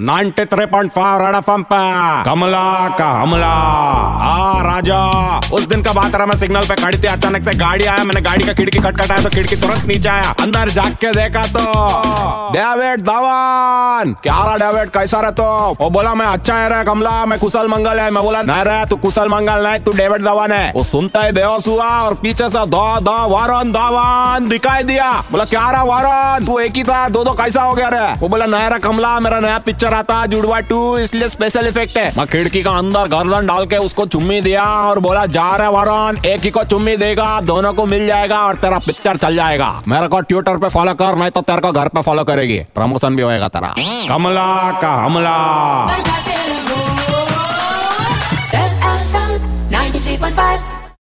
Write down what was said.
93.5 red FM पे। कमला का हमला। आ राजा। उस दिन का बात रहा, मैं सिग्नल पे खड़ी थी, अचानक से गाड़ी आया, मैंने गाड़ी का खिड़की खटखटाया तो खिड़की तुरंत नीचे आया। अंदर जाग के देखा तो। डेविड धवन क्या रहा डेविड, कैसा रहे तो? वो बोला, मैं अच्छा है कमला, मैं कुशल मंगल है। मैं बोला, नहीं रहा, तू कुशल मंगल नहीं, तू डेविड धवन है। वो सुनता ही बेहोश हुआ और पीछे से, दो दो, वारन धवन दिखाई दिया। बोला, क्या रहा वारन? तू एक ही था, दो दो, कैसा हो गया रे? वो बोला नया कमला, मेरा नया पिक्चर आता जुड़वा टू, इसलिए स्पेशल इफ़ेक्ट है। मैं खिड़की का अंदर गर्दन डाल के उसको चुम्मी दिया और बोला, जा रहे वरुण, एक ही को चुम्मी देगा, दोनों को मिल जाएगा और तेरा पिक्चर चल जाएगा। मेरे को ट्विटर पे फॉलो कर, नहीं तो तेरे को घर पे फॉलो करेगी। प्रमोशन भी होएगा तेरा। कमला का हमला। 93.5